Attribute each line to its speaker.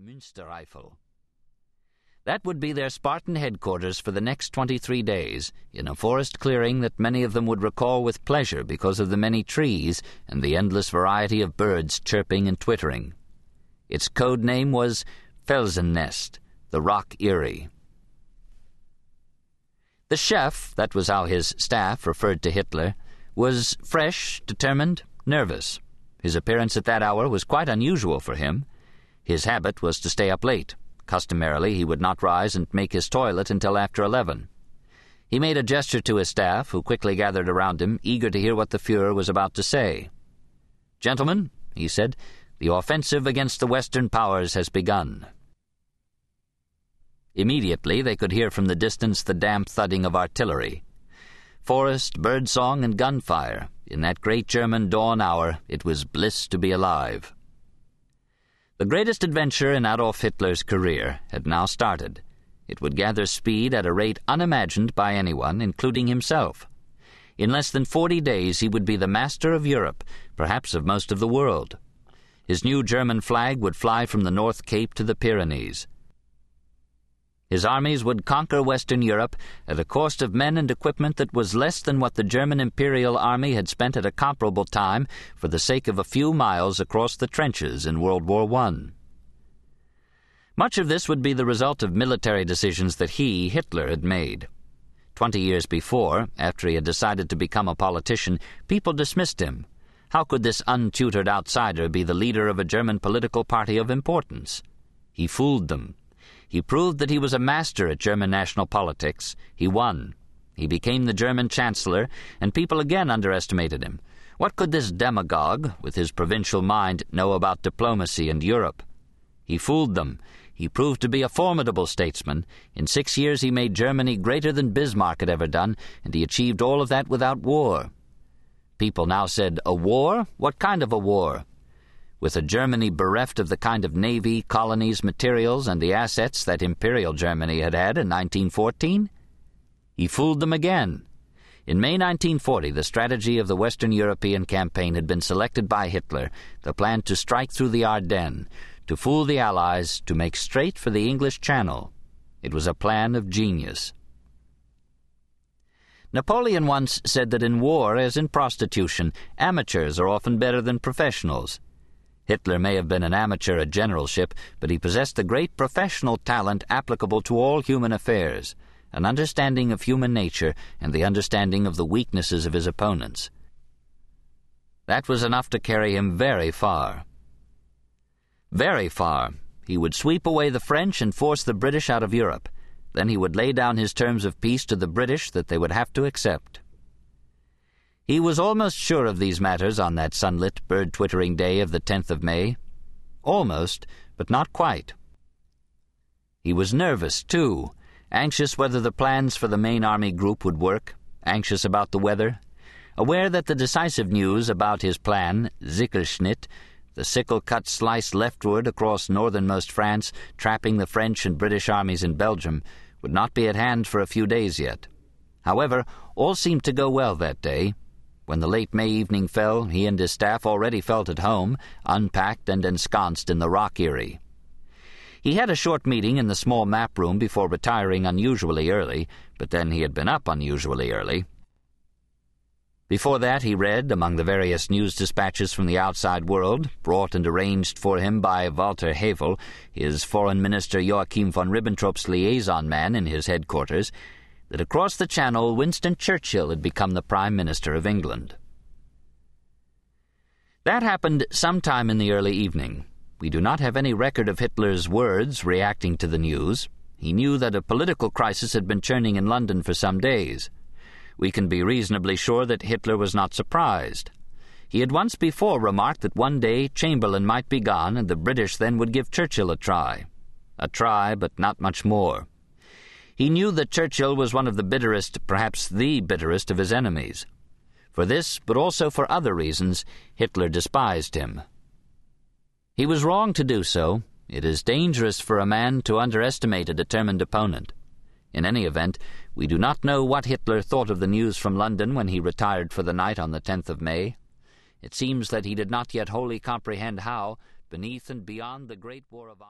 Speaker 1: Münstereifel. That would be their Spartan headquarters for the next 23 days, in a forest clearing that many of them would recall with pleasure because of the many trees and the endless variety of birds chirping and twittering. Its code name was Felsennest, the Rock Eyrie. The chef, that was how his staff referred to Hitler, was fresh, determined, nervous. His appearance at that hour was quite unusual for him. His habit was to stay up late. Customarily, he would not rise and make his toilet until after eleven. He made a gesture to his staff, who quickly gathered around him, eager to hear what the Fuhrer was about to say. Gentlemen, he said, the offensive against the Western powers has begun. Immediately they could hear from the distance the damp thudding of artillery. Forest, birdsong, and gunfire. In that great German dawn hour, it was bliss to be alive. The greatest adventure in Adolf Hitler's career had now started. It would gather speed at a rate unimagined by anyone, including himself. In less than forty days, he would be the master of Europe, perhaps of most of the world. His new German flag would fly from the North Cape to the Pyrenees. His armies would conquer Western Europe at a cost of men and equipment that was less than what the German Imperial Army had spent at a comparable time for the sake of a few miles across the trenches in World War I. Much of this would be the result of military decisions that he, Hitler, had made. Twenty years before, after he had decided to become a politician, people dismissed him. How could this untutored outsider be the leader of a German political party of importance? He fooled them. He proved that he was a master at German national politics. He won. He became the German Chancellor, and people again underestimated him. What could this demagogue, with his provincial mind, know about diplomacy and Europe? He fooled them. He proved to be a formidable statesman. In six years he made Germany greater than Bismarck had ever done, and he achieved all of that without war. People now said, A war? What kind of a war? With a Germany bereft of the kind of navy, colonies, materials, and the assets that Imperial Germany had had in 1914? He fooled them again. In May 1940, the strategy of the Western European campaign had been selected by Hitler, the plan to strike through the Ardennes, to fool the Allies, to make straight for the English Channel. It was a plan of genius. Napoleon once said that in war, as in prostitution, amateurs are often better than professionals. Hitler may have been an amateur at generalship, but he possessed the great professional talent applicable to all human affairs, an understanding of human nature and the understanding of the weaknesses of his opponents. That was enough to carry him very far. Very far. He would sweep away the French and force the British out of Europe. Then he would lay down his terms of peace to the British that they would have to accept. He was almost sure of these matters on that sunlit, bird twittering day of the 10th of May. Almost, but not quite. He was nervous, too, anxious whether the plans for the main army group would work, anxious about the weather, aware that the decisive news about his plan, Sichelschnitt, the sickle cut slice leftward across northernmost France, trapping the French and British armies in Belgium, would not be at hand for a few days yet. However, all seemed to go well that day, when the late May evening fell, he and his staff already felt at home, unpacked and ensconced in the rock eyrie. He had a short meeting in the small map room before retiring unusually early, but then he had been up unusually early. Before that, he read, among the various news dispatches from the outside world, brought and arranged for him by Walter Hewel, his foreign minister Joachim von Ribbentrop's liaison man in his headquarters, that across the Channel Winston Churchill had become the Prime Minister of England. That happened sometime in the early evening. We do not have any record of Hitler's words reacting to the news. He knew that a political crisis had been churning in London for some days. We can be reasonably sure that Hitler was not surprised. He had once before remarked that one day Chamberlain might be gone and the British then would give Churchill a try. A try, but not much more. He knew that Churchill was one of the bitterest, perhaps the bitterest, of his enemies. For this, but also for other reasons, Hitler despised him. He was wrong to do so. It is dangerous for a man to underestimate a determined opponent. In any event, we do not know what Hitler thought of the news from London when he retired for the night on the 10th of May. It seems that he did not yet wholly comprehend how, beneath and beyond the great war of